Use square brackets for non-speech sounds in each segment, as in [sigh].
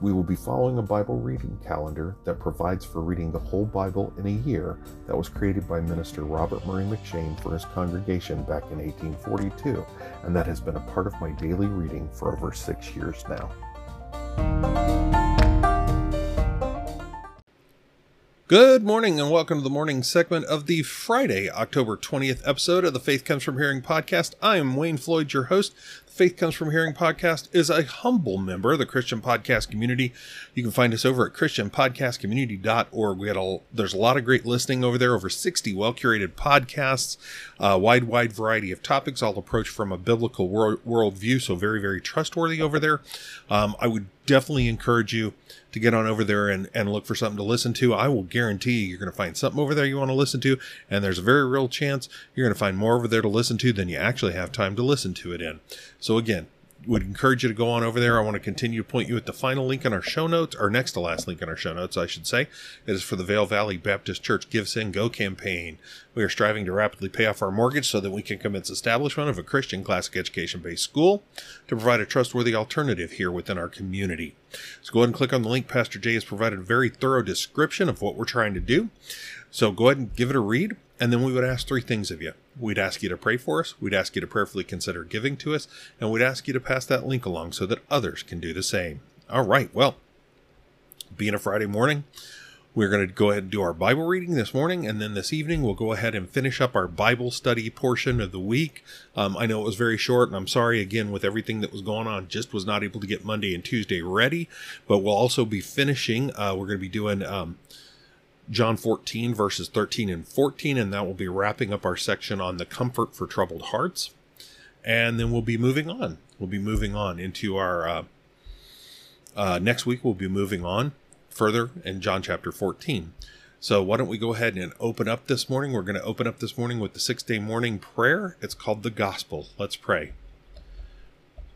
We will be following a Bible reading calendar that provides for reading the whole Bible in a year that was created by Minister Robert Murray M'Cheyne for his congregation back in 1842, and that has been a part of my daily reading for over six years now. Good morning and welcome to the morning segment of the Friday, October 20th episode of the Faith Comes From Hearing podcast. I am Wayne Floyd, your host. Faith Comes From Hearing podcast is a humble member of the Christian podcast community. You can find us over at christianpodcastcommunity.org. We had a, there's a lot of great listening over there, over 60 well curated podcasts, a wide, wide variety of topics, all approached from a biblical world, worldview. So very, very trustworthy over there. Um, I would definitely encourage you to get on over there and, and look for something to listen to. I will guarantee you, you're going to find something over there you want to listen to. And there's a very real chance you're going to find more over there to listen to than you actually have time to listen to it in. So again, would encourage you to go on over there. I want to continue to point you at the final link in our show notes, or next to last link in our show notes, I should say. It is for the Vail Valley Baptist Church Give Send Go campaign. We are striving to rapidly pay off our mortgage so that we can commence establishment of a Christian classic education based school to provide a trustworthy alternative here within our community. So go ahead and click on the link. Pastor Jay has provided a very thorough description of what we're trying to do. So go ahead and give it a read. And then we would ask three things of you. We'd ask you to pray for us, we'd ask you to prayerfully consider giving to us, and we'd ask you to pass that link along so that others can do the same. All right, well, being a Friday morning, we're going to go ahead and do our Bible reading this morning, and then this evening we'll go ahead and finish up our Bible study portion of the week. Um, I know it was very short, and I'm sorry again with everything that was going on, just was not able to get Monday and Tuesday ready, but we'll also be finishing. Uh, we're going to be doing. Um, John 14, verses 13 and 14, and that will be wrapping up our section on the comfort for troubled hearts. And then we'll be moving on. We'll be moving on into our uh, uh, next week. We'll be moving on further in John chapter 14. So why don't we go ahead and open up this morning? We're going to open up this morning with the six day morning prayer. It's called the Gospel. Let's pray.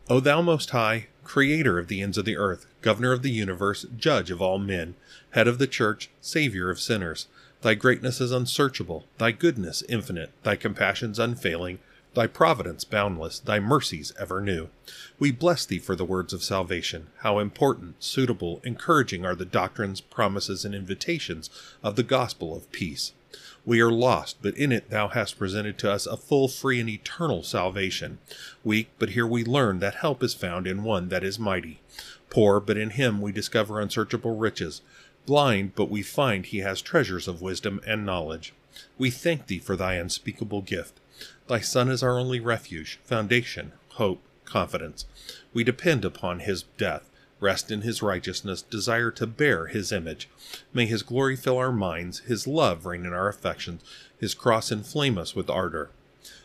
O thou most high, creator of the ends of the earth, governor of the universe, judge of all men, head of the church, savior of sinners. Thy greatness is unsearchable, thy goodness infinite, thy compassions unfailing, thy providence boundless, thy mercies ever new. We bless thee for the words of salvation. How important, suitable, encouraging are the doctrines, promises, and invitations of the gospel of peace. We are lost, but in it thou hast presented to us a full, free, and eternal salvation. Weak, but here we learn that help is found in one that is mighty. Poor, but in him we discover unsearchable riches. Blind, but we find he has treasures of wisdom and knowledge. We thank thee for thy unspeakable gift. Thy Son is our only refuge, foundation, hope, confidence. We depend upon his death rest in his righteousness, desire to bear his image. May his glory fill our minds, his love reign in our affections, his cross inflame us with ardor.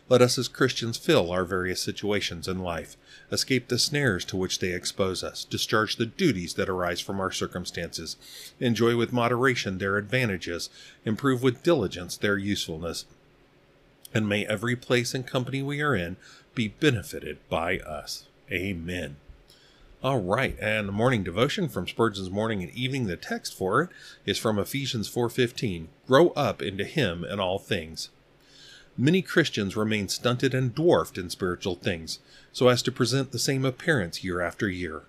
Let us as Christians fill our various situations in life, escape the snares to which they expose us, discharge the duties that arise from our circumstances, enjoy with moderation their advantages, improve with diligence their usefulness, and may every place and company we are in be benefited by us. Amen. All right, and the morning devotion from Spurgeon's Morning and Evening, the text for it is from Ephesians 4:15. Grow up into him in all things. Many Christians remain stunted and dwarfed in spiritual things, so as to present the same appearance year after year.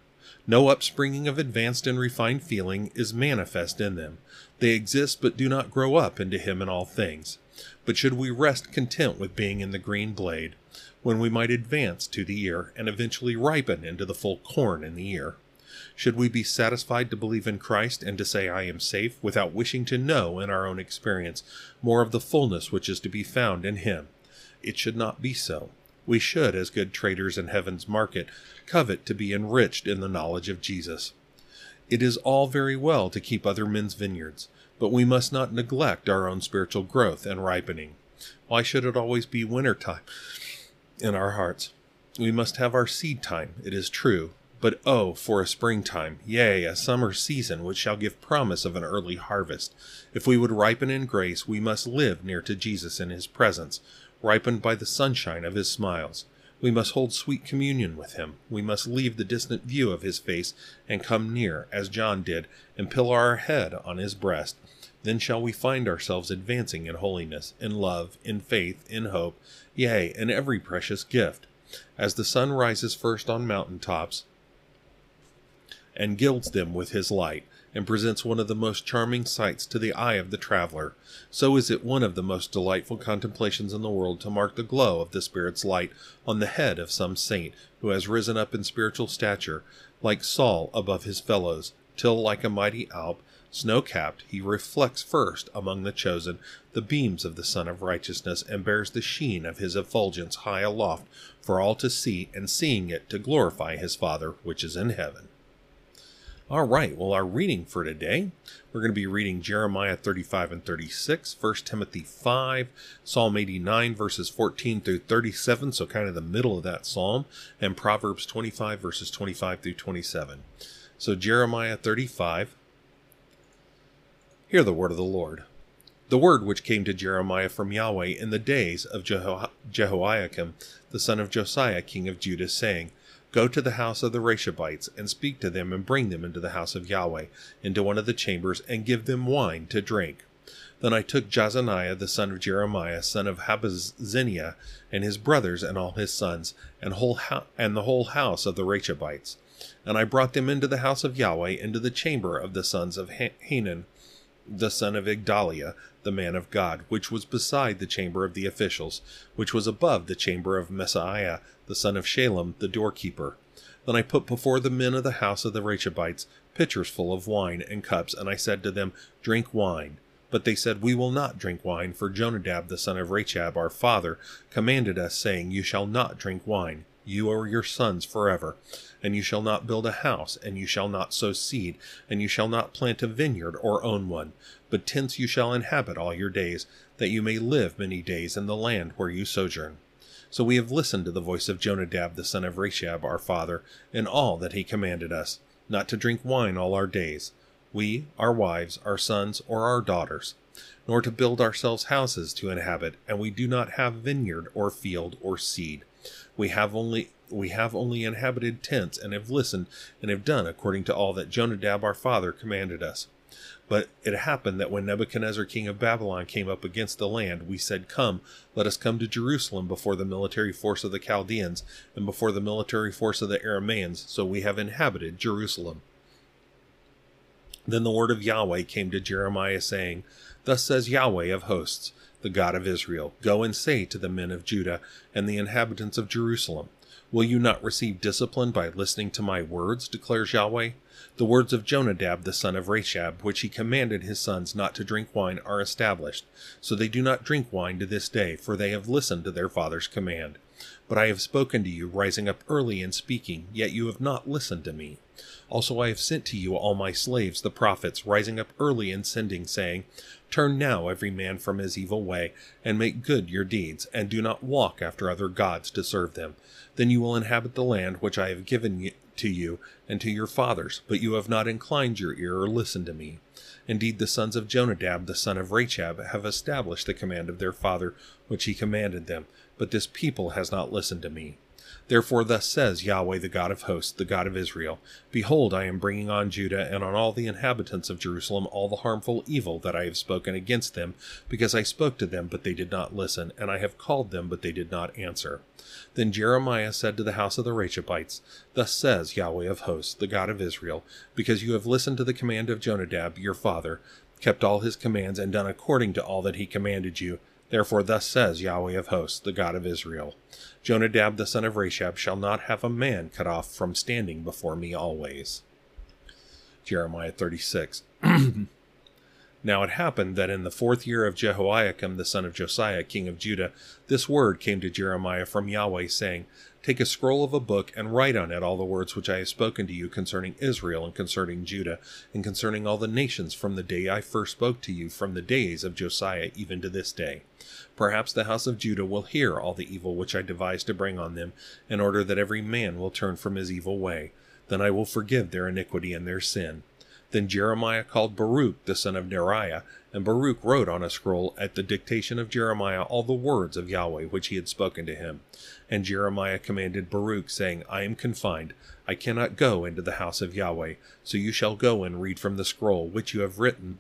No upspringing of advanced and refined feeling is manifest in them. They exist but do not grow up into him in all things. But should we rest content with being in the green blade, when we might advance to the ear and eventually ripen into the full corn in the ear? Should we be satisfied to believe in Christ and to say, I am safe, without wishing to know in our own experience more of the fullness which is to be found in Him? It should not be so. We should, as good traders in heaven's market, covet to be enriched in the knowledge of Jesus. It is all very well to keep other men's vineyards, but we must not neglect our own spiritual growth and ripening. Why should it always be winter time? in our hearts. We must have our seed time, it is true, but oh, for a springtime, yea, a summer season which shall give promise of an early harvest. If we would ripen in grace, we must live near to Jesus in his presence, ripened by the sunshine of his smiles. We must hold sweet communion with him. We must leave the distant view of his face and come near, as John did, and pillow our head on his breast. Then shall we find ourselves advancing in holiness, in love, in faith, in hope, yea, in every precious gift. As the sun rises first on mountain tops and gilds them with his light, and presents one of the most charming sights to the eye of the traveler, so is it one of the most delightful contemplations in the world to mark the glow of the Spirit's light on the head of some saint who has risen up in spiritual stature, like Saul above his fellows, till, like a mighty Alp, snow capped, he reflects first among the chosen the beams of the Sun of Righteousness, and bears the sheen of his effulgence high aloft for all to see, and seeing it to glorify his Father which is in heaven. All right, well, our reading for today, we're going to be reading Jeremiah 35 and 36, 1 Timothy 5, Psalm 89, verses 14 through 37, so kind of the middle of that psalm, and Proverbs 25, verses 25 through 27. So, Jeremiah 35, hear the word of the Lord. The word which came to Jeremiah from Yahweh in the days of Jeho- Jehoiakim, the son of Josiah, king of Judah, saying, Go to the house of the Rechabites, and speak to them, and bring them into the house of Yahweh, into one of the chambers, and give them wine to drink. Then I took Jaazaniah the son of Jeremiah, son of Habazziniah, and his brothers and all his sons, and whole ho- and the whole house of the Rechabites. and I brought them into the house of Yahweh, into the chamber of the sons of Hanan, the son of Igdaliah, the man of God, which was beside the chamber of the officials, which was above the chamber of Maaseiah, the son of Shallum, the doorkeeper. Then I put before the men of the house of the Rechabites pitchers full of wine and cups, and I said to them, Drink wine. But they said, We will not drink wine, for Jonadab the son of Rechab, our father, commanded us, saying, You shall not drink wine, you or your sons forever. And you shall not build a house, and you shall not sow seed, and you shall not plant a vineyard or own one, but tents you shall inhabit all your days, that you may live many days in the land where you sojourn. So we have listened to the voice of Jonadab the son of Rechab our father, in all that he commanded us, not to drink wine all our days, we, our wives, our sons, or our daughters, nor to build ourselves houses to inhabit, and we do not have vineyard or field or seed. We have only we have only inhabited tents and have listened and have done according to all that Jonadab our father commanded us. But it happened that when Nebuchadnezzar king of Babylon came up against the land, we said, Come, let us come to Jerusalem before the military force of the Chaldeans and before the military force of the Aramaeans, so we have inhabited Jerusalem. Then the word of Yahweh came to Jeremiah, saying, Thus says Yahweh of hosts, the God of Israel Go and say to the men of Judah and the inhabitants of Jerusalem, Will you not receive discipline by listening to my words, declares Yahweh? The words of Jonadab the son of Rechab, which he commanded his sons not to drink wine, are established. So they do not drink wine to this day, for they have listened to their father's command. But I have spoken to you, rising up early and speaking, yet you have not listened to me. Also I have sent to you all my slaves, the prophets, rising up early and sending, saying, Turn now every man from his evil way, and make good your deeds, and do not walk after other gods to serve them. Then you will inhabit the land which I have given to you and to your fathers, but you have not inclined your ear or listened to me. Indeed, the sons of Jonadab, the son of Rechab, have established the command of their father which he commanded them, but this people has not listened to me. Therefore, thus says Yahweh, the God of hosts, the God of Israel Behold, I am bringing on Judah and on all the inhabitants of Jerusalem all the harmful evil that I have spoken against them, because I spoke to them, but they did not listen, and I have called them, but they did not answer. Then Jeremiah said to the house of the Rechabites, Thus says Yahweh of hosts, the God of Israel, because you have listened to the command of Jonadab, your father, kept all his commands, and done according to all that he commanded you, Therefore, thus says Yahweh of hosts, the God of Israel Jonadab the son of Rechab shall not have a man cut off from standing before me always. Jeremiah 36. [clears throat] now it happened that in the fourth year of Jehoiakim the son of Josiah, king of Judah, this word came to Jeremiah from Yahweh, saying, Take a scroll of a book and write on it all the words which I have spoken to you concerning Israel and concerning Judah and concerning all the nations from the day I first spoke to you from the days of Josiah even to this day. Perhaps the house of Judah will hear all the evil which I devised to bring on them, in order that every man will turn from his evil way. Then I will forgive their iniquity and their sin. Then Jeremiah called Baruch the son of Neriah, and Baruch wrote on a scroll at the dictation of Jeremiah all the words of Yahweh which he had spoken to him. And Jeremiah commanded Baruch, saying, I am confined, I cannot go into the house of Yahweh, so you shall go and read from the scroll which you have written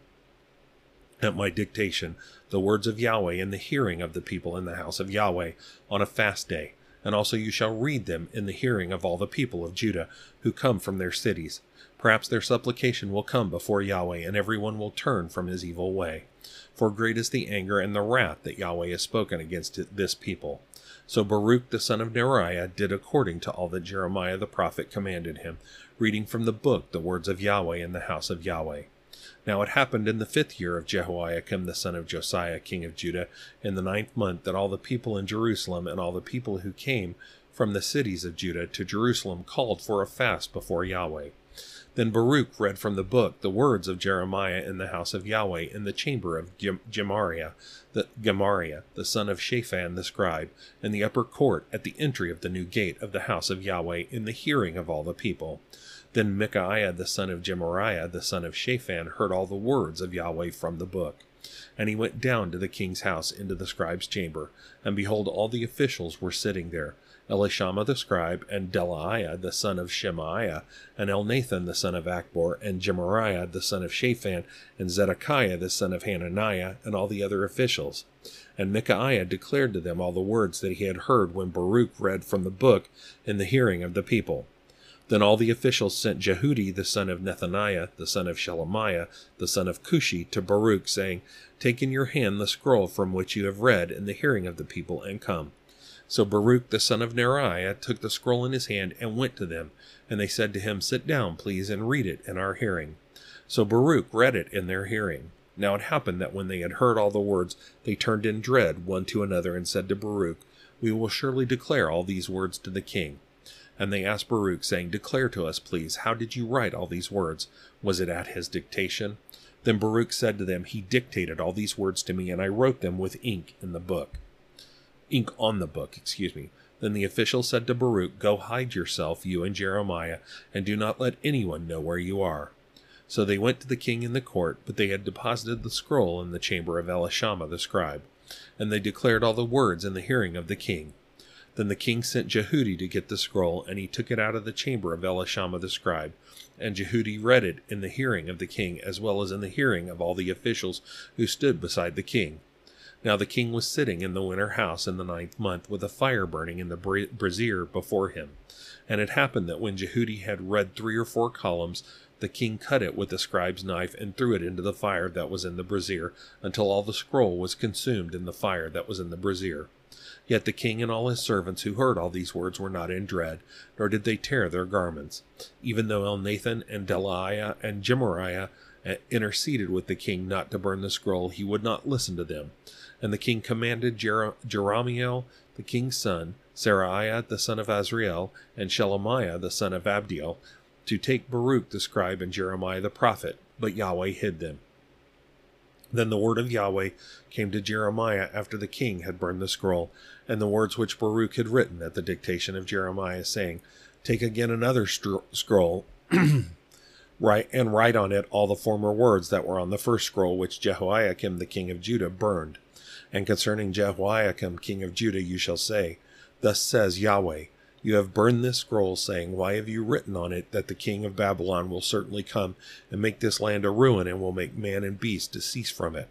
at my dictation the words of Yahweh in the hearing of the people in the house of Yahweh on a fast day. And also you shall read them in the hearing of all the people of Judah who come from their cities. Perhaps their supplication will come before Yahweh, and everyone will turn from his evil way. For great is the anger and the wrath that Yahweh has spoken against this people. So Baruch the son of Neriah did according to all that Jeremiah the prophet commanded him, reading from the book the words of Yahweh in the house of Yahweh. Now it happened in the fifth year of Jehoiakim the son of Josiah king of Judah, in the ninth month, that all the people in Jerusalem and all the people who came from the cities of Judah to Jerusalem called for a fast before Yahweh. Then Baruch read from the book the words of Jeremiah in the house of Yahweh in the chamber of Gemariah, the Gemariah, the son of Shaphan the scribe, in the upper court at the entry of the new gate of the house of Yahweh in the hearing of all the people. Then Micaiah the son of Gemariah the son of Shaphan heard all the words of Yahweh from the book. And he went down to the king's house into the scribe's chamber, and behold, all the officials were sitting there, Elishama the scribe, and Delaiah the son of Shemaiah, and Elnathan the son of Achbor, and Gemariah the son of Shaphan, and Zedekiah the son of Hananiah, and all the other officials. And Micaiah declared to them all the words that he had heard when Baruch read from the book in the hearing of the people. Then all the officials sent Jehudi the son of Nethaniah, the son of Shelemiah, the son of Cushi, to Baruch, saying, Take in your hand the scroll from which you have read in the hearing of the people, and come. So Baruch the son of Neriah took the scroll in his hand and went to them, and they said to him, Sit down, please, and read it in our hearing. So Baruch read it in their hearing. Now it happened that when they had heard all the words, they turned in dread one to another, and said to Baruch, We will surely declare all these words to the king. And they asked Baruch, saying, Declare to us, please, how did you write all these words? Was it at his dictation? Then Baruch said to them, He dictated all these words to me, and I wrote them with ink in the book. Ink on the book, excuse me. Then the official said to Baruch, Go hide yourself, you and Jeremiah, and do not let anyone know where you are. So they went to the king in the court, but they had deposited the scroll in the chamber of Elishama the scribe. And they declared all the words in the hearing of the king. Then the king sent Jehudi to get the scroll, and he took it out of the chamber of Elishama the scribe. And Jehudi read it in the hearing of the king, as well as in the hearing of all the officials who stood beside the king. Now the king was sitting in the winter house in the ninth month, with a fire burning in the brazier before him. And it happened that when Jehudi had read three or four columns, the king cut it with the scribe's knife and threw it into the fire that was in the brazier, until all the scroll was consumed in the fire that was in the brazier. Yet the king and all his servants who heard all these words were not in dread, nor did they tear their garments. Even though Elnathan and Delaiah and Gemariah eh, interceded with the king not to burn the scroll, he would not listen to them. And the king commanded Jer- Jerahmeel, the king's son, Seraiah the son of Azriel, and Shelemiah the son of Abdiel, to take Baruch the scribe and Jeremiah the prophet, but Yahweh hid them. Then the word of Yahweh came to Jeremiah after the king had burned the scroll, and the words which Baruch had written at the dictation of Jeremiah, saying, Take again another str- scroll, [clears throat] write and write on it all the former words that were on the first scroll which Jehoiakim the king of Judah burned. And concerning Jehoiakim king of Judah you shall say, Thus says Yahweh, you have burned this scroll, saying, Why have you written on it that the king of Babylon will certainly come and make this land a ruin and will make man and beast to cease from it?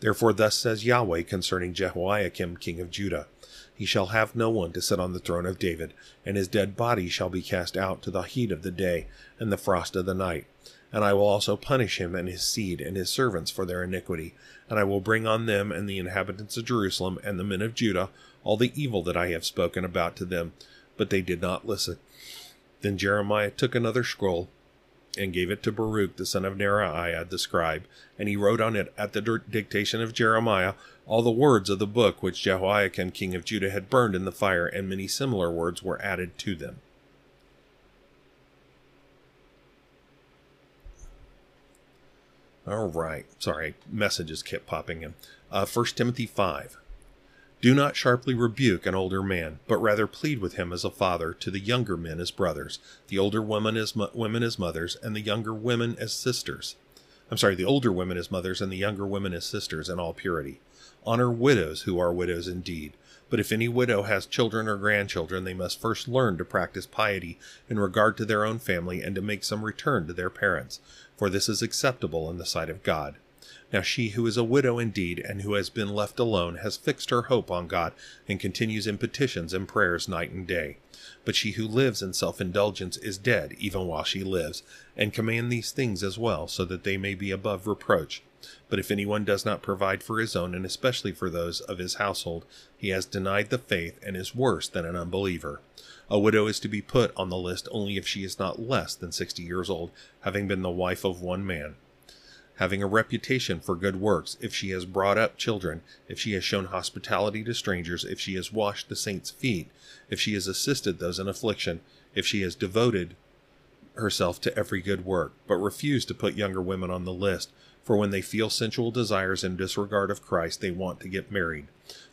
Therefore, thus says Yahweh concerning Jehoiakim, king of Judah He shall have no one to sit on the throne of David, and his dead body shall be cast out to the heat of the day and the frost of the night. And I will also punish him and his seed and his servants for their iniquity, and I will bring on them and the inhabitants of Jerusalem and the men of Judah all the evil that I have spoken about to them but they did not listen. Then Jeremiah took another scroll and gave it to Baruch the son of Neriah the scribe, and he wrote on it at the dictation of Jeremiah all the words of the book which Jehoiakim king of Judah had burned in the fire, and many similar words were added to them. All right, sorry, messages kept popping in. Uh, 1 Timothy 5. Do not sharply rebuke an older man, but rather plead with him as a father, to the younger men as brothers, the older women as mo- women as mothers, and the younger women as sisters. I'm sorry, the older women as mothers, and the younger women as sisters in all purity. Honor widows who are widows indeed. But if any widow has children or grandchildren, they must first learn to practice piety in regard to their own family and to make some return to their parents, for this is acceptable in the sight of God. Now she who is a widow indeed, and who has been left alone, has fixed her hope on God, and continues in petitions and prayers night and day. But she who lives in self indulgence is dead, even while she lives, and command these things as well, so that they may be above reproach. But if anyone does not provide for his own, and especially for those of his household, he has denied the faith and is worse than an unbeliever. A widow is to be put on the list only if she is not less than sixty years old, having been the wife of one man having a reputation for good works, if she has brought up children, if she has shown hospitality to strangers, if she has washed the saints' feet, if she has assisted those in affliction, if she has devoted herself to every good work, but refused to put younger women on the list, for when they feel sensual desires in disregard of Christ, they want to get married,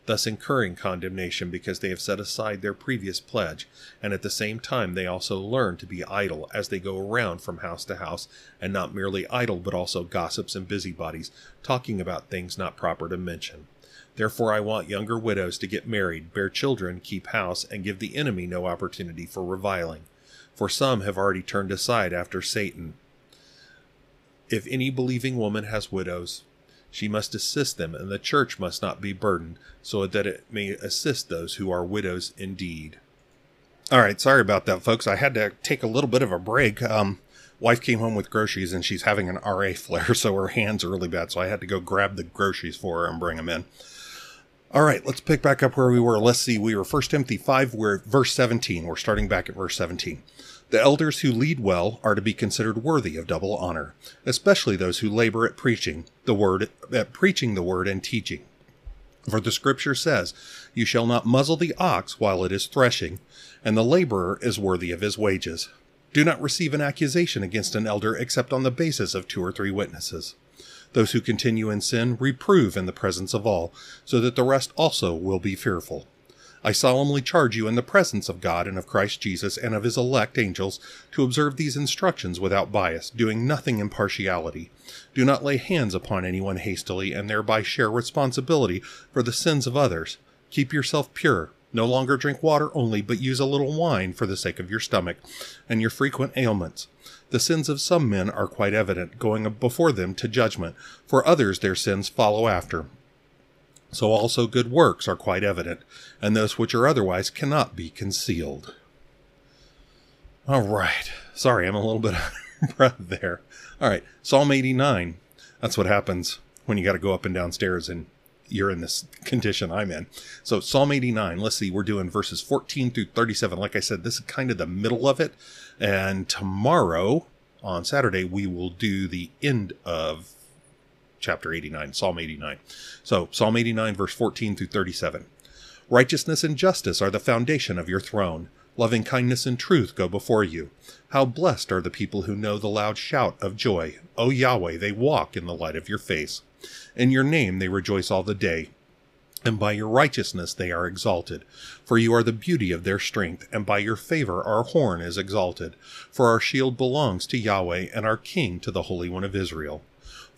thus incurring condemnation because they have set aside their previous pledge, and at the same time they also learn to be idle as they go around from house to house, and not merely idle but also gossips and busybodies, talking about things not proper to mention. Therefore, I want younger widows to get married, bear children, keep house, and give the enemy no opportunity for reviling. For some have already turned aside after Satan. If any believing woman has widows, she must assist them, and the church must not be burdened, so that it may assist those who are widows indeed. All right, sorry about that, folks. I had to take a little bit of a break. Um, wife came home with groceries, and she's having an RA flare, [laughs] so her hands are really bad. So I had to go grab the groceries for her and bring them in. All right, let's pick back up where we were. Let's see. We were First Timothy 5, we're verse 17. We're starting back at verse 17. The elders who lead well are to be considered worthy of double honor, especially those who labor at preaching the word, at preaching the word and teaching. For the scripture says, You shall not muzzle the ox while it is threshing, and the laborer is worthy of his wages. Do not receive an accusation against an elder except on the basis of two or three witnesses. Those who continue in sin reprove in the presence of all, so that the rest also will be fearful. I solemnly charge you in the presence of God and of Christ Jesus and of his elect angels to observe these instructions without bias, doing nothing in partiality. Do not lay hands upon anyone hastily and thereby share responsibility for the sins of others. Keep yourself pure. No longer drink water only, but use a little wine for the sake of your stomach and your frequent ailments. The sins of some men are quite evident, going before them to judgment. For others their sins follow after. So also good works are quite evident, and those which are otherwise cannot be concealed. All right. Sorry, I'm a little bit [laughs] out of breath there. All right. Psalm 89. That's what happens when you got to go up and downstairs and you're in this [laughs] condition I'm in. So Psalm 89, let's see, we're doing verses 14 through 37. Like I said, this is kind of the middle of it. And tomorrow on Saturday, we will do the end of chapter 89, Psalm 89. So Psalm 89, verse 14 through 37. Righteousness and justice are the foundation of your throne. Loving kindness and truth go before you. How blessed are the people who know the loud shout of joy. O Yahweh, they walk in the light of your face. In your name they rejoice all the day, and by your righteousness they are exalted. For you are the beauty of their strength, and by your favor our horn is exalted. For our shield belongs to Yahweh, and our king to the Holy One of Israel.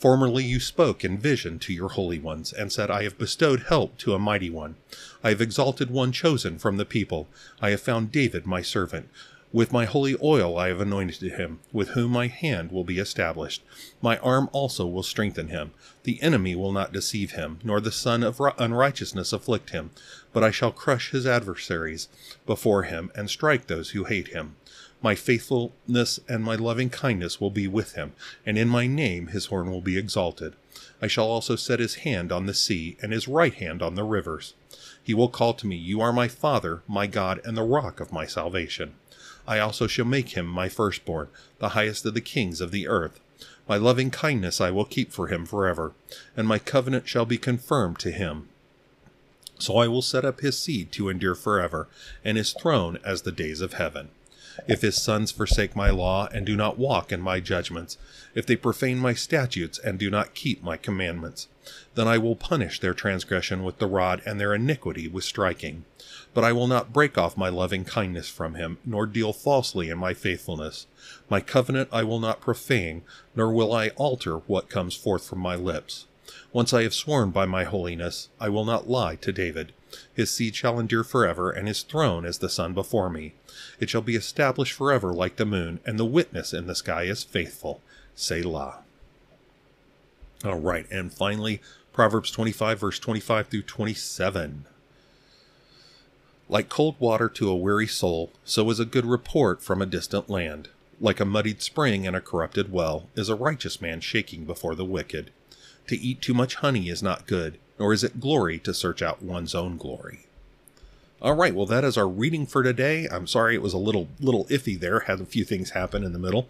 Formerly you spoke in vision to your holy ones, and said, I have bestowed help to a mighty one. I have exalted one chosen from the people. I have found David my servant. With my holy oil I have anointed him, with whom my hand will be established. My arm also will strengthen him. The enemy will not deceive him, nor the son of unrighteousness afflict him. But I shall crush his adversaries before him, and strike those who hate him. My faithfulness and my loving kindness will be with him, and in my name his horn will be exalted. I shall also set his hand on the sea, and his right hand on the rivers. He will call to me, You are my Father, my God, and the rock of my salvation. I also shall make him my firstborn, the highest of the kings of the earth. My loving kindness I will keep for him forever, and my covenant shall be confirmed to him. So I will set up his seed to endure forever, and his throne as the days of heaven. If his sons forsake my law and do not walk in my judgments, if they profane my statutes and do not keep my commandments, then I will punish their transgression with the rod and their iniquity with striking. But I will not break off my loving kindness from him, nor deal falsely in my faithfulness. My covenant I will not profane, nor will I alter what comes forth from my lips. Once I have sworn by my holiness, I will not lie to David. His seed shall endure forever, and his throne as the sun before me. It shall be established forever like the moon, and the witness in the sky is faithful. Selah. All right, and finally, Proverbs 25, verse 25 through 27. Like cold water to a weary soul, so is a good report from a distant land. Like a muddied spring and a corrupted well, is a righteous man shaking before the wicked. To eat too much honey is not good, nor is it glory to search out one's own glory. All right, well, that is our reading for today. I'm sorry it was a little little iffy there, had a few things happen in the middle,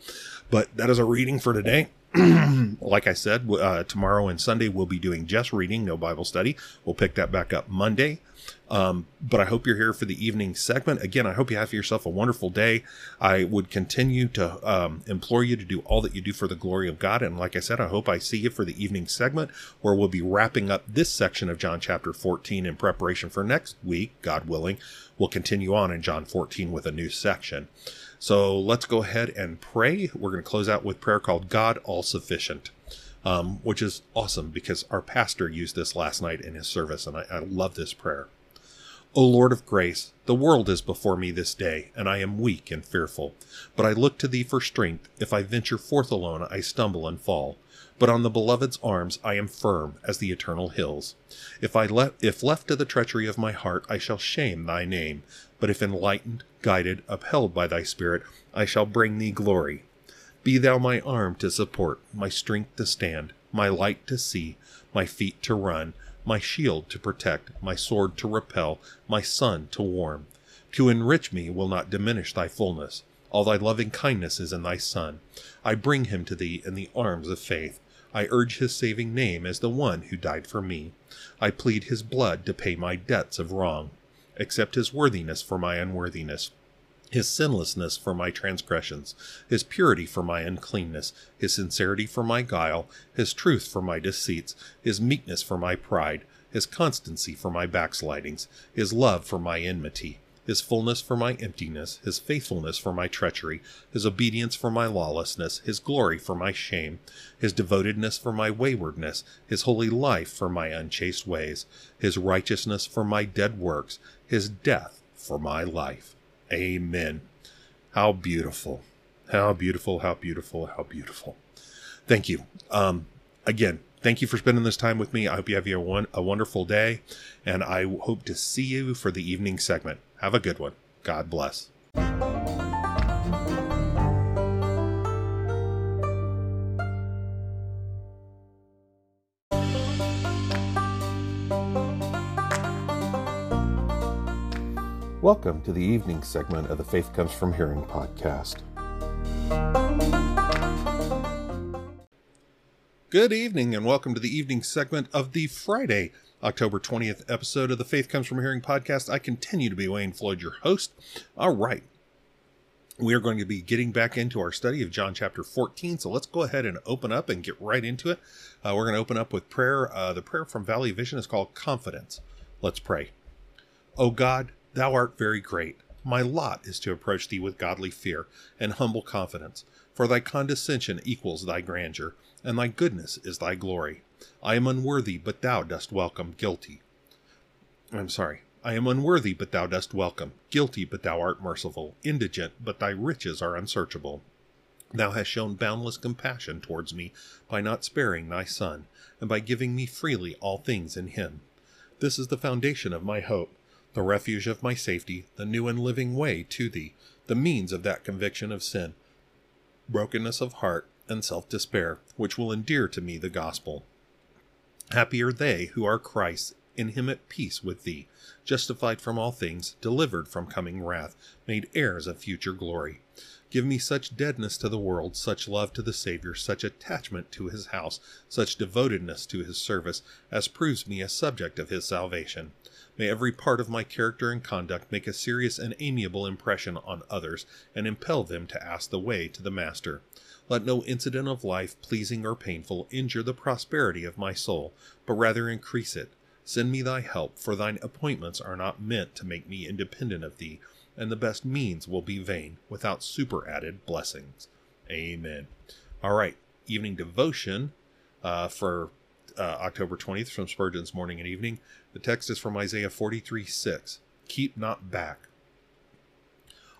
but that is our reading for today. [clears throat] like I said, uh, tomorrow and Sunday we'll be doing just reading, no Bible study. We'll pick that back up Monday. Um, but I hope you're here for the evening segment. Again, I hope you have yourself a wonderful day. I would continue to um, implore you to do all that you do for the glory of God. And like I said, I hope I see you for the evening segment where we'll be wrapping up this section of John chapter 14 in preparation for next week, God willing. We'll continue on in John 14 with a new section. So let's go ahead and pray. We're going to close out with prayer called God All Sufficient. Um, which is awesome because our pastor used this last night in his service, and I, I love this prayer. O Lord of grace, the world is before me this day, and I am weak and fearful. But I look to thee for strength. If I venture forth alone, I stumble and fall. But on the beloved's arms I am firm as the eternal hills. If I le- if left to the treachery of my heart, I shall shame thy name. But if enlightened, guided, upheld by thy spirit, I shall bring thee glory. Be thou my arm to support, my strength to stand, my light to see, my feet to run, my shield to protect, my sword to repel, my sun to warm. To enrich me will not diminish thy fullness. All thy loving kindness is in thy Son. I bring him to thee in the arms of faith. I urge his saving name as the one who died for me. I plead his blood to pay my debts of wrong. Accept his worthiness for my unworthiness his sinlessness for my transgressions, his purity for my uncleanness, his sincerity for my guile, his truth for my deceits, his meekness for my pride, his constancy for my backslidings, his love for my enmity, his fullness for my emptiness, his faithfulness for my treachery, his obedience for my lawlessness, his glory for my shame, his devotedness for my waywardness, his holy life for my unchaste ways, his righteousness for my dead works, his death for my life. Amen. How beautiful. How beautiful, how beautiful, how beautiful. Thank you. Um, again, thank you for spending this time with me. I hope you have a, one, a wonderful day, and I hope to see you for the evening segment. Have a good one. God bless. Welcome to the evening segment of the Faith Comes From Hearing podcast. Good evening, and welcome to the evening segment of the Friday, October 20th episode of the Faith Comes From Hearing podcast. I continue to be Wayne Floyd, your host. All right. We are going to be getting back into our study of John chapter 14. So let's go ahead and open up and get right into it. Uh, we're going to open up with prayer. Uh, the prayer from Valley Vision is called Confidence. Let's pray. Oh God, Thou art very great. My lot is to approach thee with godly fear and humble confidence, for thy condescension equals thy grandeur, and thy goodness is thy glory. I am unworthy, but thou dost welcome guilty. I'm sorry. I am unworthy, but thou dost welcome, guilty, but thou art merciful, indigent, but thy riches are unsearchable. Thou hast shown boundless compassion towards me by not sparing thy Son, and by giving me freely all things in him. This is the foundation of my hope the refuge of my safety, the new and living way to thee, the means of that conviction of sin, brokenness of heart, and self despair, which will endear to me the gospel. Happy are they who are Christ's, in him at peace with thee, justified from all things, delivered from coming wrath, made heirs of future glory. Give me such deadness to the world, such love to the Savior, such attachment to his house, such devotedness to his service, as proves me a subject of his salvation. May every part of my character and conduct make a serious and amiable impression on others, and impel them to ask the way to the Master. Let no incident of life, pleasing or painful, injure the prosperity of my soul, but rather increase it. Send me thy help, for thine appointments are not meant to make me independent of thee, and the best means will be vain without superadded blessings. Amen. All right, evening devotion uh, for uh, October 20th from Spurgeon's Morning and Evening. The text is from Isaiah 43 6. Keep not back.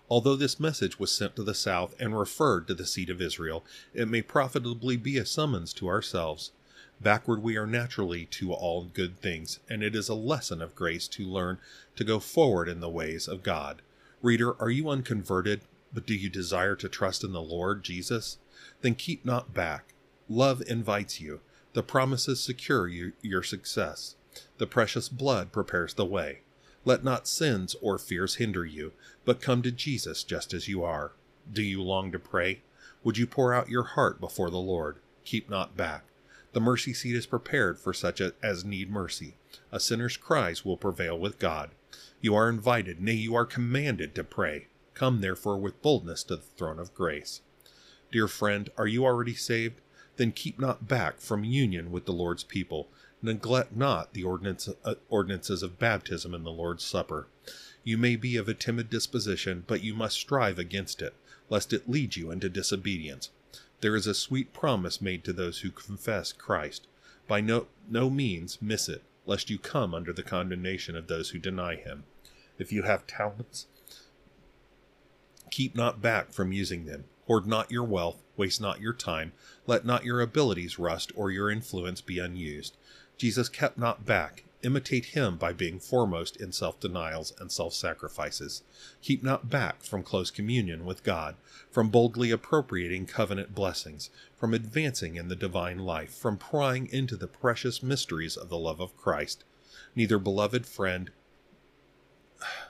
Although this message was sent to the south and referred to the seed of Israel, it may profitably be a summons to ourselves. Backward we are naturally to all good things, and it is a lesson of grace to learn to go forward in the ways of God. Reader, are you unconverted, but do you desire to trust in the Lord Jesus? Then keep not back. Love invites you. The promises secure you your success. The precious blood prepares the way. Let not sins or fears hinder you, but come to Jesus just as you are. Do you long to pray? Would you pour out your heart before the Lord? Keep not back. The mercy seat is prepared for such as need mercy. A sinner's cries will prevail with God. You are invited, nay, you are commanded to pray. Come therefore with boldness to the throne of grace. Dear friend, are you already saved? Then keep not back from union with the Lord's people. Neglect not the ordinance, uh, ordinances of baptism and the Lord's Supper. You may be of a timid disposition, but you must strive against it, lest it lead you into disobedience. There is a sweet promise made to those who confess Christ. By no, no means miss it, lest you come under the condemnation of those who deny him. If you have talents, keep not back from using them. Hoard not your wealth, waste not your time, let not your abilities rust or your influence be unused. Jesus kept not back. Imitate him by being foremost in self denials and self sacrifices. Keep not back from close communion with God, from boldly appropriating covenant blessings, from advancing in the divine life, from prying into the precious mysteries of the love of Christ. Neither beloved friend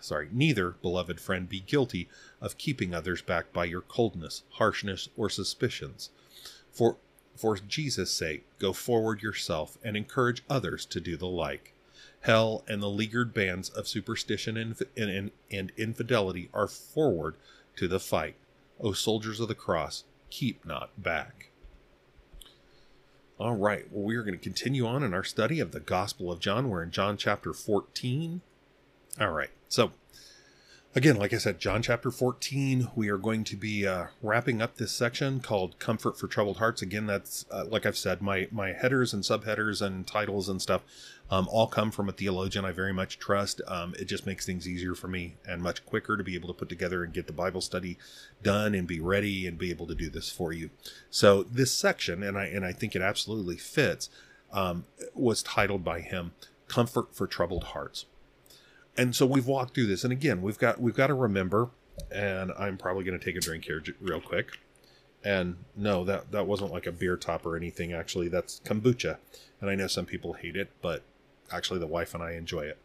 sorry, neither, beloved friend, be guilty of keeping others back by your coldness, harshness, or suspicions. For for Jesus' sake, go forward yourself and encourage others to do the like. Hell and the leaguered bands of superstition and, and, and infidelity are forward to the fight. O soldiers of the cross, keep not back. All right, well, we are going to continue on in our study of the Gospel of John. We're in John chapter 14. All right. So, again, like I said, John chapter 14, we are going to be uh, wrapping up this section called Comfort for Troubled Hearts. Again, that's, uh, like I've said, my, my headers and subheaders and titles and stuff um, all come from a theologian I very much trust. Um, it just makes things easier for me and much quicker to be able to put together and get the Bible study done and be ready and be able to do this for you. So, this section, and I, and I think it absolutely fits, um, was titled by him Comfort for Troubled Hearts and so we've walked through this. And again we've got we've got to remember and i'm probably going to take a drink here real quick. And no that that wasn't like a beer top or anything actually. That's kombucha. And i know some people hate it but actually the wife and i enjoy it.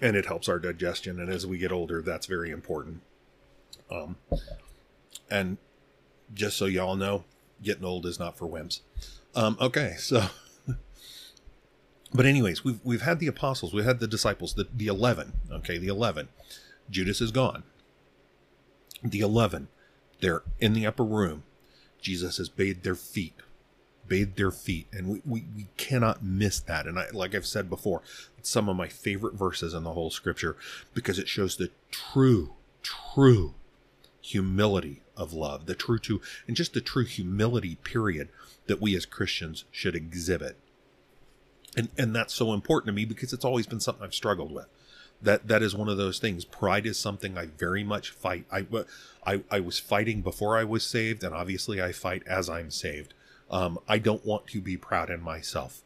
And it helps our digestion and as we get older that's very important. Um and just so y'all know getting old is not for wimps. Um okay so [laughs] but anyways, we've we've had the apostles, we've had the disciples, the, the eleven. Okay, the eleven. Judas is gone. The eleven, they're in the upper room. Jesus has bathed their feet, bathed their feet, and we, we, we cannot miss that. And I, like I've said before, it's some of my favorite verses in the whole scripture because it shows the true, true humility of love, the true to, and just the true humility period that we as Christians should exhibit and and that's so important to me because it's always been something I've struggled with. That that is one of those things. Pride is something I very much fight. I I, I was fighting before I was saved, and obviously I fight as I'm saved. Um, I don't want to be proud in myself.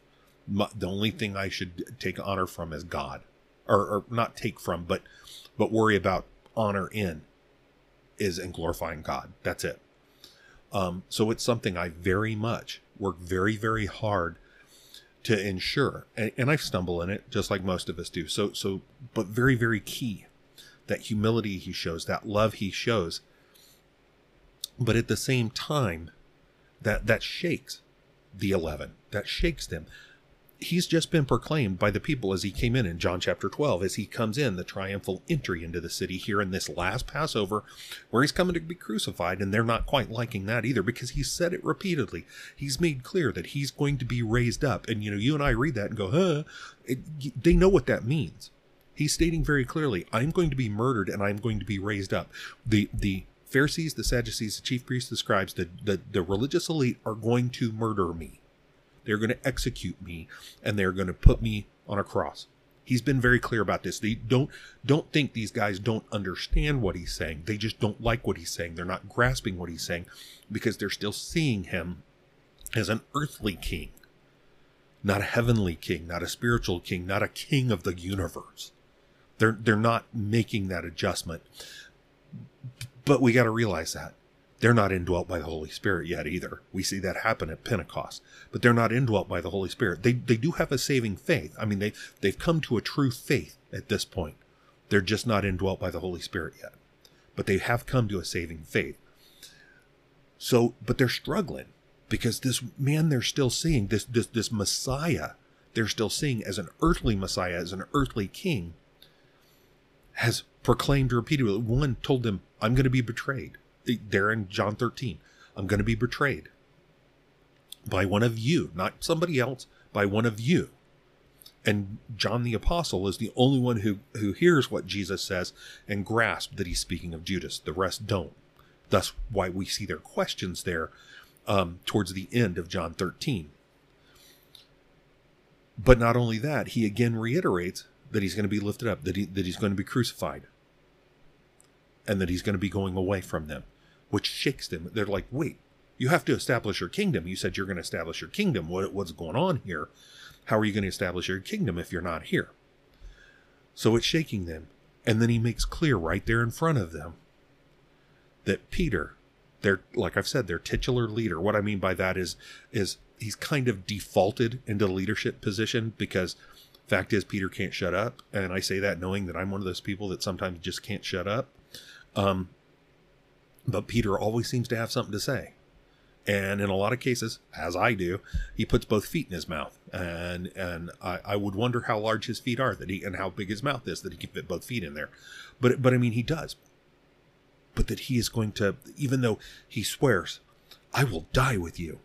My, the only thing I should take honor from is God, or, or not take from, but but worry about honor in is in glorifying God. That's it. Um, so it's something I very much work very very hard to ensure and, and i stumble in it just like most of us do so so but very very key that humility he shows, that love he shows. But at the same time, that that shakes the 11 that shakes them he's just been proclaimed by the people as he came in in John chapter 12 as he comes in the triumphal entry into the city here in this last Passover where he's coming to be crucified and they're not quite liking that either because he said it repeatedly. He's made clear that he's going to be raised up. And you know you and I read that and go huh? It, they know what that means. He's stating very clearly I'm going to be murdered and I'm going to be raised up. The the Pharisees, the Sadducees, the chief priests, the scribes, the, the, the religious elite are going to murder me. They're going to execute me and they're going to put me on a cross. He's been very clear about this. They don't don't think these guys don't understand what he's saying. They just don't like what he's saying. They're not grasping what he's saying because they're still seeing him as an earthly king, not a heavenly king, not a spiritual king, not a king of the universe. They're they're not making that adjustment. But we got to realize that they're not indwelt by the Holy Spirit yet either. We see that happen at Pentecost, but they're not indwelt by the Holy Spirit. They they do have a saving faith. I mean, they they've come to a true faith at this point. They're just not indwelt by the Holy Spirit yet, but they have come to a saving faith. So, but they're struggling because this man they're still seeing this this this Messiah they're still seeing as an earthly Messiah, as an earthly King, has proclaimed repeatedly. One told them, I'm going to be betrayed. There in John 13, I'm going to be betrayed by one of you, not somebody else, by one of you. And John the Apostle is the only one who, who hears what Jesus says and grasps that he's speaking of Judas. The rest don't. Thus, why we see their questions there um, towards the end of John 13. But not only that, he again reiterates that he's going to be lifted up, that, he, that he's going to be crucified and that he's going to be going away from them, which shakes them. They're like, wait, you have to establish your kingdom. You said you're going to establish your kingdom. What, what's going on here? How are you going to establish your kingdom if you're not here? So it's shaking them. And then he makes clear right there in front of them that Peter, their like I've said, their titular leader. What I mean by that is is he's kind of defaulted into leadership position because fact is Peter can't shut up. And I say that knowing that I'm one of those people that sometimes just can't shut up. Um, but Peter always seems to have something to say. And in a lot of cases, as I do, he puts both feet in his mouth. And and I, I would wonder how large his feet are that he and how big his mouth is that he can fit both feet in there. But but I mean he does. But that he is going to, even though he swears, I will die with you.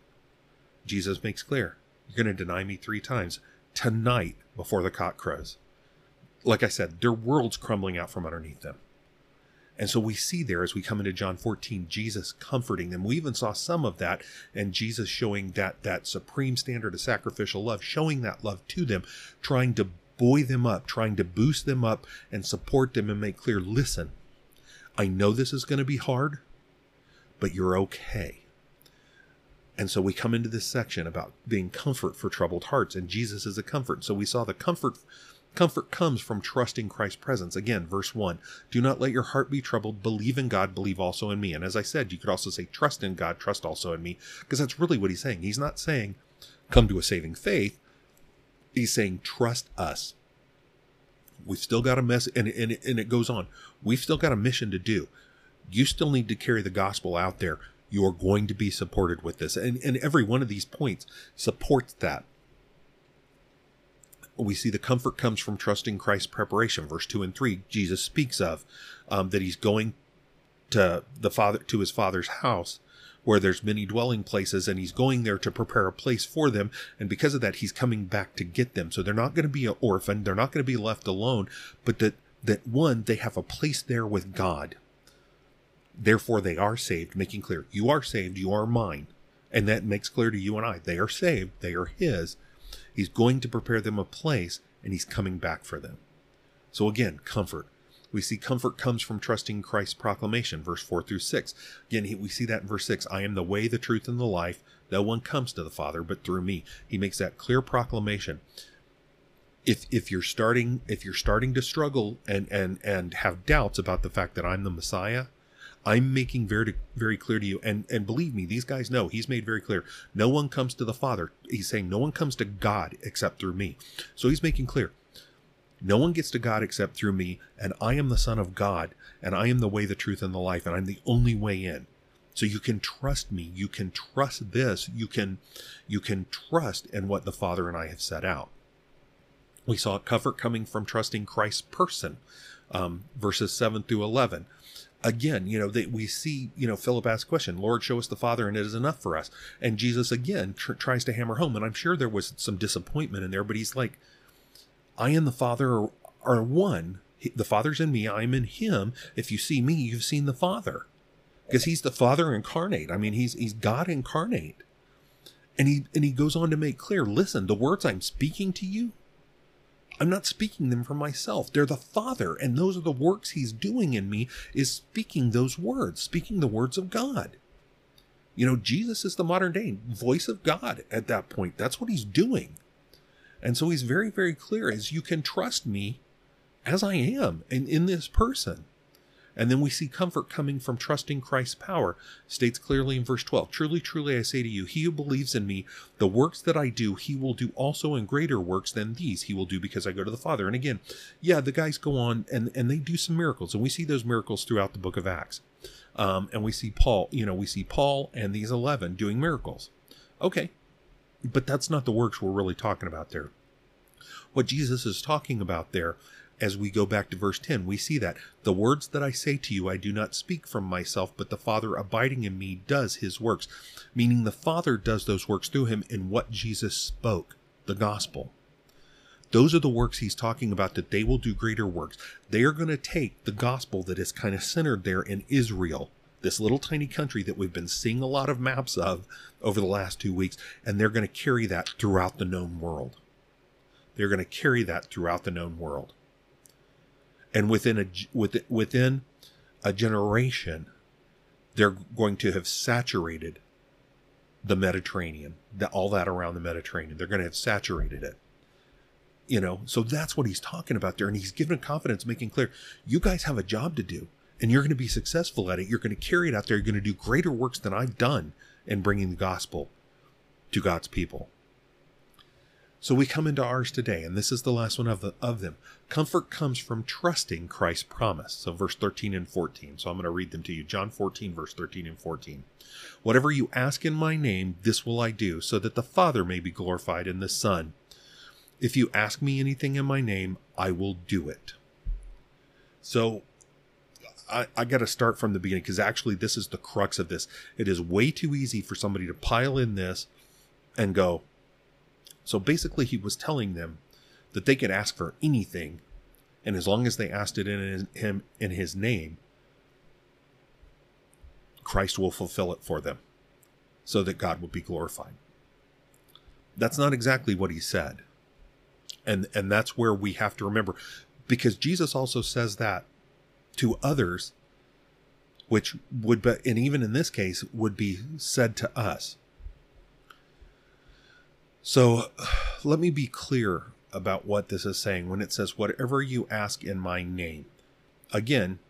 Jesus makes clear, you're going to deny me three times tonight before the cock crows. Like I said, their world's crumbling out from underneath them. And so we see there as we come into John 14, Jesus comforting them. We even saw some of that and Jesus showing that that supreme standard of sacrificial love, showing that love to them, trying to buoy them up, trying to boost them up and support them and make clear, listen, I know this is going to be hard, but you're okay. And so we come into this section about being comfort for troubled hearts, and Jesus is a comfort. So we saw the comfort Comfort comes from trusting Christ's presence. Again, verse 1 Do not let your heart be troubled. Believe in God, believe also in me. And as I said, you could also say, Trust in God, trust also in me, because that's really what he's saying. He's not saying, Come to a saving faith. He's saying, Trust us. We've still got a mess, and, and, and it goes on. We've still got a mission to do. You still need to carry the gospel out there. You are going to be supported with this. And, and every one of these points supports that we see the comfort comes from trusting Christ's preparation. Verse two and three, Jesus speaks of um, that he's going to the father to his father's house where there's many dwelling places and he's going there to prepare a place for them. And because of that he's coming back to get them. So they're not going to be an orphan. They're not going to be left alone but that that one they have a place there with god. Therefore they are saved making clear you are saved you are mine. And that makes clear to you and i they are saved they are his He's going to prepare them a place and he's coming back for them. So again, comfort. We see comfort comes from trusting Christ's proclamation, verse 4 through 6. Again, we see that in verse 6 I am the way, the truth, and the life. No one comes to the Father but through me. He makes that clear proclamation. If, if you're starting if you're starting to struggle and, and and have doubts about the fact that I'm the Messiah, I'm making very very clear to you, and and believe me, these guys know. He's made very clear. No one comes to the Father. He's saying no one comes to God except through me. So he's making clear. No one gets to God except through me, and I am the Son of God, and I am the way, the truth, and the life, and I'm the only way in. So you can trust me. You can trust this. You can, you can trust in what the Father and I have set out. We saw comfort coming from trusting Christ's person, um, verses seven through eleven. Again, you know that we see, you know, Philip asks a question, Lord, show us the Father, and it is enough for us. And Jesus again tr- tries to hammer home, and I'm sure there was some disappointment in there, but he's like, I and the Father are, are one. The Father's in me, I'm in Him. If you see me, you've seen the Father because he's the Father incarnate. I mean, he's he's God incarnate. And he and he goes on to make clear, listen, the words I'm speaking to you, I'm not speaking them for myself. They're the Father, and those are the works he's doing in me is speaking those words, speaking the words of God. You know, Jesus is the modern day voice of God at that point. That's what he's doing. And so he's very, very clear as you can trust me as I am and in this person. And then we see comfort coming from trusting Christ's power. States clearly in verse 12 Truly, truly, I say to you, he who believes in me, the works that I do, he will do also in greater works than these. He will do because I go to the Father. And again, yeah, the guys go on and, and they do some miracles. And we see those miracles throughout the book of Acts. Um, and we see Paul, you know, we see Paul and these 11 doing miracles. Okay. But that's not the works we're really talking about there. What Jesus is talking about there as we go back to verse 10, we see that the words that I say to you, I do not speak from myself, but the Father abiding in me does his works, meaning the Father does those works through him in what Jesus spoke, the gospel. Those are the works he's talking about that they will do greater works. They are going to take the gospel that is kind of centered there in Israel, this little tiny country that we've been seeing a lot of maps of over the last two weeks, and they're going to carry that throughout the known world. They're going to carry that throughout the known world and within a within a generation they're going to have saturated the Mediterranean, the, all that around the Mediterranean. They're going to have saturated it. You know, so that's what he's talking about there. And he's given confidence, making clear, you guys have a job to do and you're going to be successful at it. You're going to carry it out there. You're going to do greater works than I've done in bringing the gospel to God's people. So we come into ours today, and this is the last one of, the, of them. Comfort comes from trusting Christ's promise. So, verse 13 and 14. So, I'm going to read them to you. John 14, verse 13 and 14. Whatever you ask in my name, this will I do, so that the Father may be glorified in the Son. If you ask me anything in my name, I will do it. So, I, I got to start from the beginning because actually, this is the crux of this. It is way too easy for somebody to pile in this and go, so basically, he was telling them that they could ask for anything, and as long as they asked it in his, him in his name, Christ will fulfill it for them, so that God will be glorified. That's not exactly what he said, and and that's where we have to remember, because Jesus also says that to others, which would be, and even in this case would be said to us. So [sighs] let me be clear about what this is saying when it says, whatever you ask in my name. Again,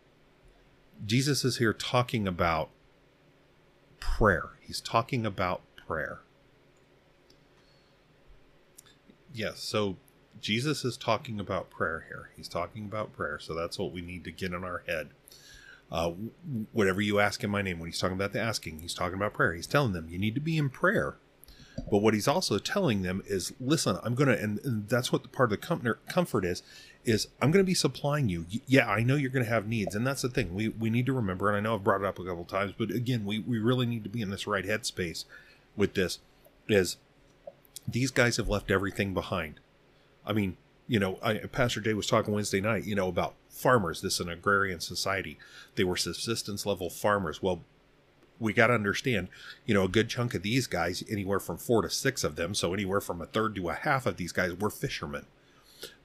Jesus is here talking about prayer. He's talking about prayer. Yes, so Jesus is talking about prayer here. He's talking about prayer. So that's what we need to get in our head. Uh, whatever you ask in my name, when he's talking about the asking, he's talking about prayer. He's telling them you need to be in prayer but what he's also telling them is, listen, I'm going to, and, that's what the part of the comfort is, is I'm going to be supplying you. Yeah, I know you're going to have needs. And that's the thing we, we need to remember. And I know I've brought it up a couple times, but again, we, we really need to be in this right headspace with this is these guys have left everything behind. I mean, you know, I, Pastor Jay was talking Wednesday night, you know, about farmers. This is an agrarian society. They were subsistence level farmers. Well, we got to understand, you know, a good chunk of these guys, anywhere from four to six of them, so anywhere from a third to a half of these guys were fishermen.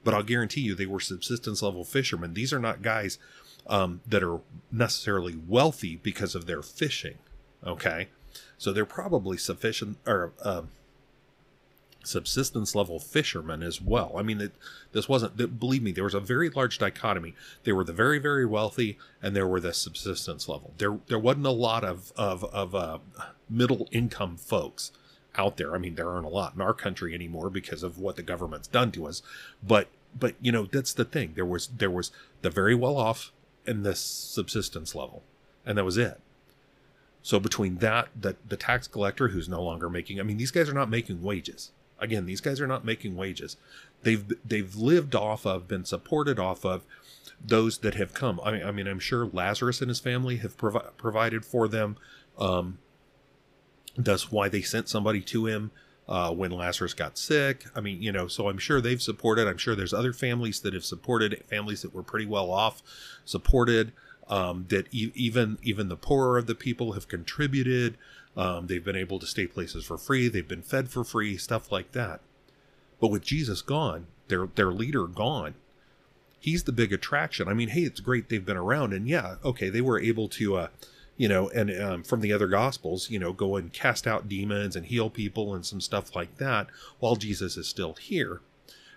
But I'll guarantee you they were subsistence level fishermen. These are not guys um, that are necessarily wealthy because of their fishing. Okay. So they're probably sufficient or uh, subsistence level fishermen as well. I mean, it, this wasn't, believe me, there was a very large dichotomy. There were the very, very wealthy and there were the subsistence level. There, there wasn't a lot of, of, of uh, middle income folks out there. I mean, there aren't a lot in our country anymore because of what the government's done to us. But but you know that's the thing. There was there was the very well off and the subsistence level, and that was it. So between that, the the tax collector who's no longer making, I mean, these guys are not making wages. Again, these guys are not making wages. They've they've lived off of, been supported off of those that have come. I mean, I mean, I'm sure Lazarus and his family have provi- provided for them. Um, that's why they sent somebody to him uh, when Lazarus got sick. I mean, you know, so I'm sure they've supported. I'm sure there's other families that have supported, families that were pretty well off, supported. Um, that e- even even the poorer of the people have contributed. Um, they've been able to stay places for free. They've been fed for free, stuff like that. But with Jesus gone, their their leader gone, he's the big attraction. I mean, hey, it's great they've been around, and yeah, okay, they were able to, uh, you know, and um, from the other gospels, you know, go and cast out demons and heal people and some stuff like that while Jesus is still here.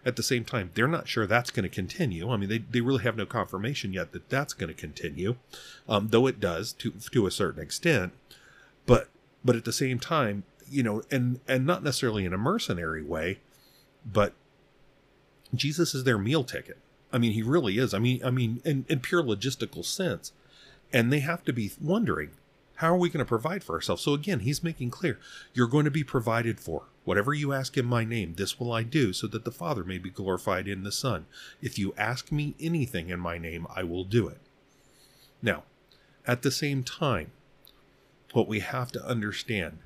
At the same time, they're not sure that's going to continue. I mean, they, they really have no confirmation yet that that's going to continue, um, though it does to to a certain extent. But but at the same time, you know, and and not necessarily in a mercenary way, but Jesus is their meal ticket. I mean, he really is. I mean, I mean, in, in pure logistical sense. And they have to be wondering, how are we going to provide for ourselves? So again, he's making clear, you're going to be provided for. Whatever you ask in my name, this will I do, so that the Father may be glorified in the Son. If you ask me anything in my name, I will do it. Now, at the same time, what we have to understand.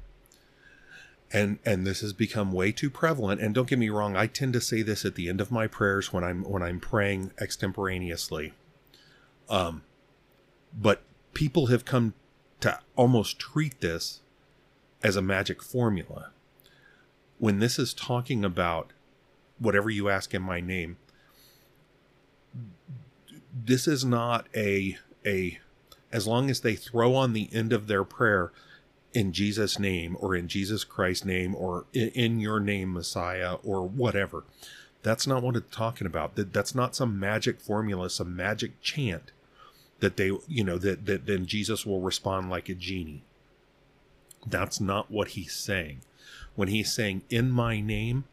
And and this has become way too prevalent. And don't get me wrong i tend to say this at the end of my prayers when i'm when i'm praying extemporaneously. Um but people have come to almost treat this as a magic formula. When this is talking about whatever you ask in my name this is not a a as long as they throw on the end of their prayer in Jesus' name or in Jesus Christ's name or in your name, Messiah, or whatever. That's not what it's talking about. That that's not some magic formula, some magic chant that they, you know, that, that then Jesus will respond like a genie. That's not what he's saying. When he's saying in my name,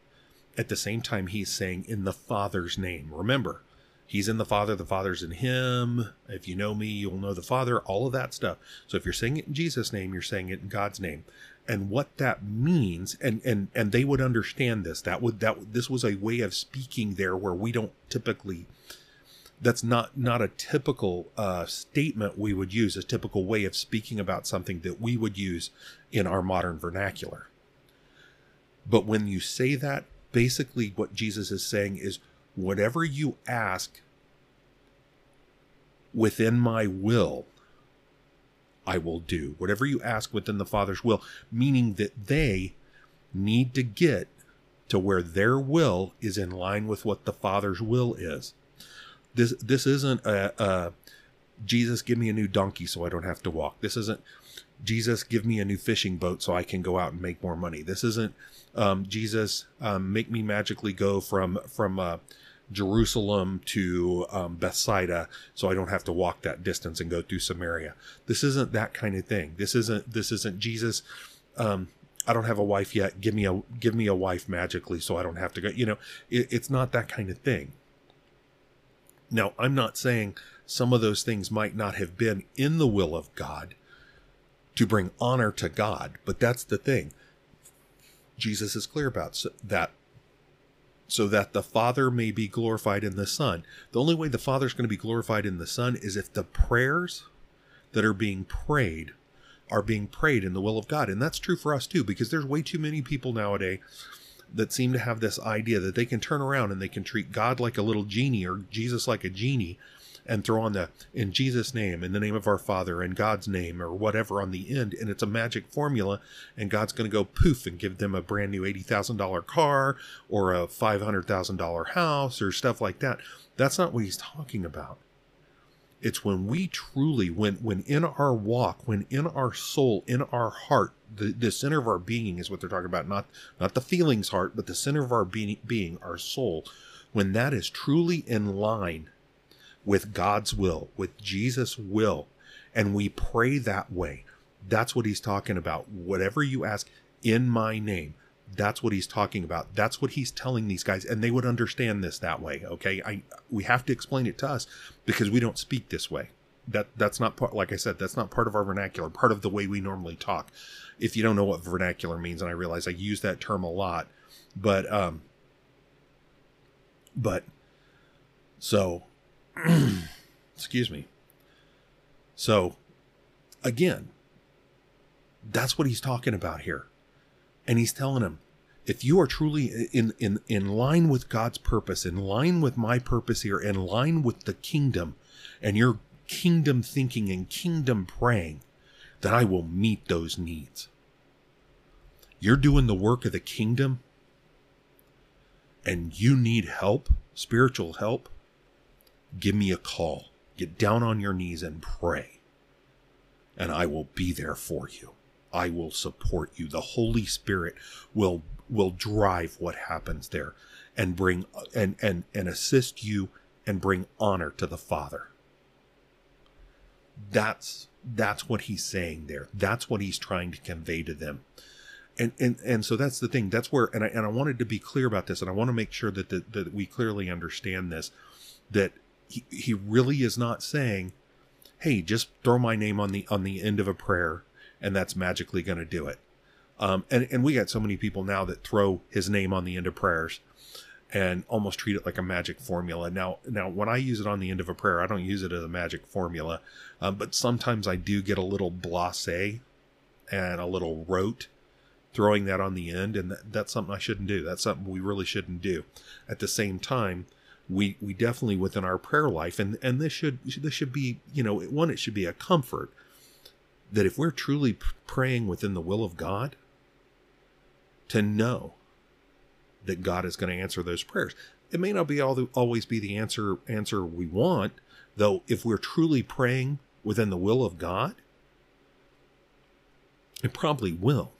at the same time he's saying in the Father's name. Remember, He's in the Father, the Father's in him. If you know me, you'll know the Father, all of that stuff. So if you're saying it in Jesus' name, you're saying it in God's name. And what that means, and and and they would understand this. That would that this was a way of speaking there where we don't typically that's not not a typical uh, statement we would use, a typical way of speaking about something that we would use in our modern vernacular. But when you say that, basically what Jesus is saying is whatever you ask within my will, I will do. Whatever you ask within the Father's will, meaning that they need to get to where their will is in line with what the Father's will is. This this isn't a, a Jesus give me a new donkey so I don't have to walk. This isn't Jesus give me a new fishing boat so I can go out and make more money. This isn't um, Jesus um, make me magically go from from uh, Jerusalem to um, Bethsaida, so I don't have to walk that distance and go through Samaria. This isn't that kind of thing. This isn't this isn't Jesus. Um, I don't have a wife yet. Give me a give me a wife magically, so I don't have to go. You know, it, it's not that kind of thing. Now, I'm not saying some of those things might not have been in the will of God to bring honor to God, but that's the thing. Jesus is clear about that so that the Father may be glorified in the Son. The only way the Father is going to be glorified in the Son is if the prayers that are being prayed are being prayed in the will of God. And that's true for us too, because there's way too many people nowadays that seem to have this idea that they can turn around and they can treat God like a little genie or Jesus like a genie and throw on the in Jesus' name, in the name of our Father, in God's name, or whatever on the end, and it's a magic formula, and God's going to go poof and give them a brand new $80,000 car or a $500,000 house or stuff like that. That's not what he's talking about. It's when we truly, when when in our walk, when in our soul, in our heart, the, the center of our being is what they're talking about, not not the feelings heart, but the center of our being, being our soul. When that is truly in line with God's will, with Jesus' will, and we pray that way. That's what he's talking about. Whatever you ask in my name, That's what he's talking about. That's what he's telling these guys, and they would understand this that way. Okay, I we have to explain it to us because we don't speak this way. That that's not part. Like I said, that's not part of our vernacular. Part of the way we normally talk. If you don't know what vernacular means, and I realize I use that term a lot, but um, but so, [clears throat] excuse me. So, again, that's what he's talking about here. And he's telling him, if you are truly in, in, in line with God's purpose, in line with my purpose here, in line with the kingdom, and you're kingdom thinking and kingdom praying, then I will meet those needs. You're doing the work of the kingdom and you need help, spiritual help, give me a call. Get down on your knees and pray. And I will be there for you. I will support you. The Holy Spirit will will drive what happens there and bring and and and assist you and bring honor to the Father. That's that's what he's saying there. That's what he's trying to convey to them. And and and so that's the thing. That's where and I and I wanted to be clear about this and I want to make sure that the, that we clearly understand this that he, he really is not saying, "Hey, just throw my name on the on the end of a prayer and that's magically going to do it. Um, and, and we got so many people now that throw his name on the end of prayers and almost treat it like a magic formula. Now, now when I use it on the end of a prayer, I don't use it as a magic formula, um, but sometimes I do get a little blasé and a little rote throwing that on the end, and that, that's something I shouldn't do. That's something we really shouldn't do. At the same time, we we definitely within our prayer life, and and this should this should be you know one it should be a comfort that if we're truly praying within the will of God, to know that God is going to answer those prayers. It may not be all the, always be the answer answer we want, though. If we're truly praying within the will of God, it probably will.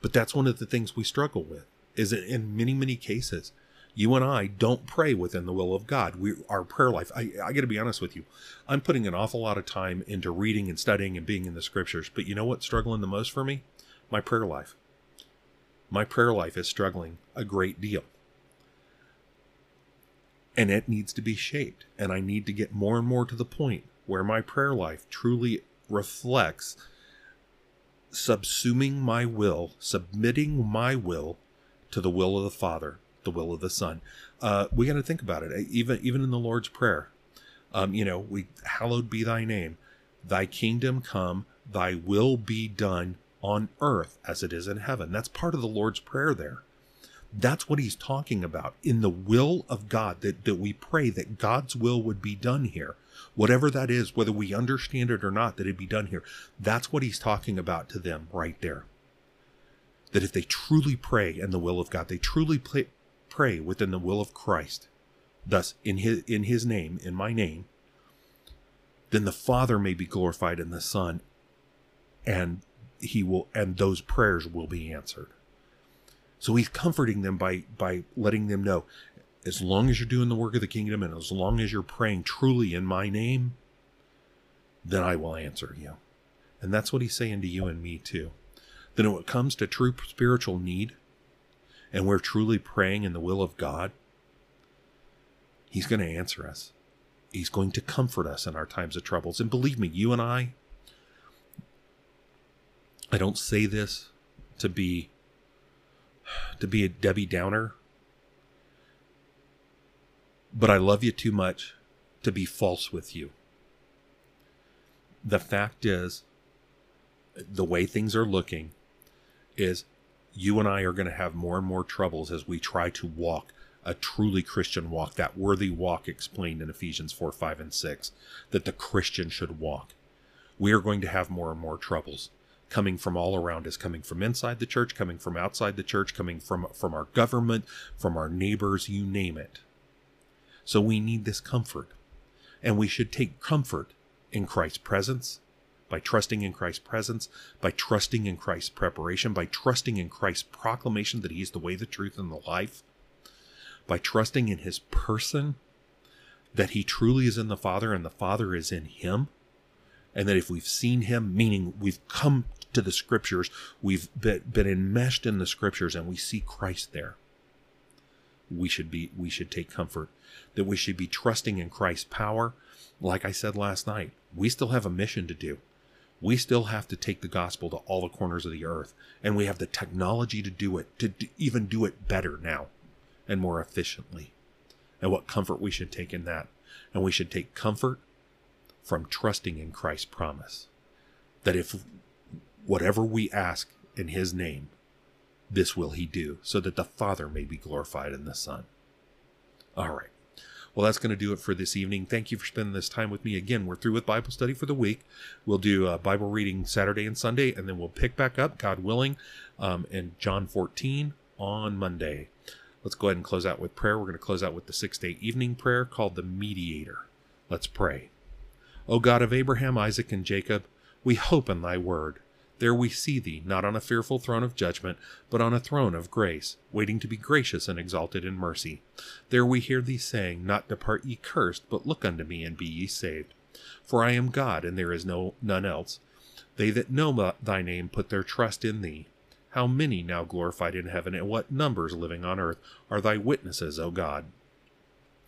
But that's one of the things we struggle with. Is in many many cases, you and I don't pray within the will of God. We our prayer life. I, I got to be honest with you. I'm putting an awful lot of time into reading and studying and being in the scriptures. But you know what's struggling the most for me? My prayer life. My prayer life is struggling a great deal. And it needs to be shaped. And I need to get more and more to the point where my prayer life truly reflects subsuming my will, submitting my will to the will of the Father the will of the Son. Uh, we got to think about it. Even even in the Lord's Prayer, um, you know, we hallowed be Thy name, Thy kingdom come, Thy will be done on earth as it is in heaven. That's part of the Lord's Prayer there. That's what he's talking about in the will of God, that, that we pray that God's will would be done here. Whatever that is, whether we understand it or not, that it be done here. That's what he's talking about to them right there. That if they truly pray in the will of God, they truly pray, pray within the will of Christ, thus in his in his name, in my name, then the Father may be glorified in the Son, and he will and those prayers will be answered. So he's comforting them by by letting them know as long as you're doing the work of the kingdom and as long as you're praying truly in my name, then I will answer you. And that's what he's saying to you and me too. Then when it comes to true spiritual need, and we're truly praying in the will of God, He's going to answer us. He's going to comfort us in our times of troubles. And believe me, you and I, I don't say this to be to be a Debbie Downer, but I love you too much to be false with you. The fact is, the way things are looking is you and I are going to have more and more troubles as we try to walk a truly Christian walk, that worthy walk explained in Ephesians 4, 5, and 6, that the Christian should walk. We are going to have more and more troubles coming from all around us, coming from inside the church, coming from outside the church, coming from, from our government, from our neighbors, you name it. So we need this comfort. And we should take comfort in Christ's presence, by trusting in Christ's presence, by trusting in Christ's preparation, by trusting in Christ's proclamation that He is the way, the truth, and the life, by trusting in His person, that He truly is in the Father and the Father is in Him, and that if we've seen Him, meaning we've come to the scriptures, we've been, enmeshed in the scriptures, and we see Christ there. We should be we should take comfort that we should be trusting in Christ's power. Like I said last night, we still have a mission to do. We still have to take the gospel to all the corners of the earth, and we have the technology to do it, to even do it better now and more efficiently. And what comfort we should take in that. And we should take comfort from trusting in Christ's promise that if whatever we ask in his name, this will he do, so that the Father may be glorified in the Son. All right. Well, that's going to do it for this evening. Thank you for spending this time with me. Again, we're through with Bible study for the week. We'll do a Bible reading Saturday and Sunday, and then we'll pick back up, God willing, um, in John 14 on Monday. Let's go ahead and close out with prayer. We're going to close out with the six day evening prayer called the Mediator. Let's pray. O God of Abraham, Isaac, and Jacob, we hope in thy word. There we see thee, not on a fearful throne of judgment, but on a throne of grace, waiting to be gracious and exalted in mercy. There we hear thee saying, Not depart ye cursed, but look unto me, and be ye saved. For I am God, and there is no none else. They that know thy name put their trust in thee. How many now glorified in heaven, and what numbers living on earth are thy witnesses, O God?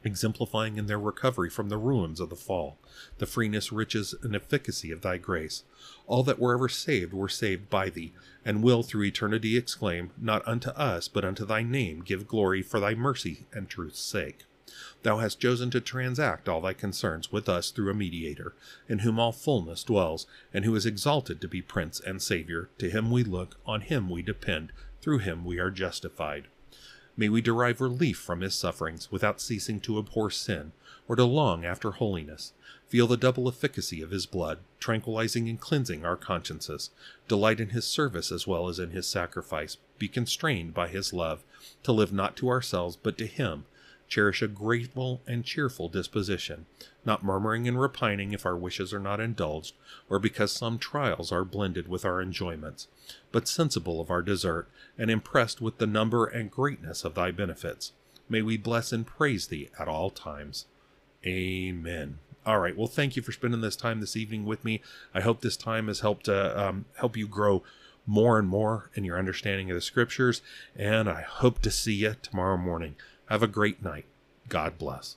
Exemplifying in their recovery from the ruins of the fall, the freeness, riches, and efficacy of thy grace. All that were ever saved were saved by thee, and will through eternity exclaim, Not unto us, but unto thy name give glory for thy mercy and truth's sake. Thou hast chosen to transact all thy concerns with us through a mediator, in whom all fullness dwells, and who is exalted to be Prince and Saviour. To him we look, on him we depend, through him we are justified. May we derive relief from his sufferings without ceasing to abhor sin or to long after holiness. Feel the double efficacy of his blood, tranquilizing and cleansing our consciences. Delight in his service as well as in his sacrifice. Be constrained by his love to live not to ourselves but to him. Cherish a grateful and cheerful disposition, not murmuring and repining if our wishes are not indulged, or because some trials are blended with our enjoyments, but sensible of our desert, and impressed with the number and greatness of thy benefits. May we bless and praise thee at all times. Amen. All right. Well, thank you for spending this time this evening with me. I hope this time has helped uh, um, help you grow more and more in your understanding of the scriptures. And I hope to see you tomorrow morning. Have a great night. God bless.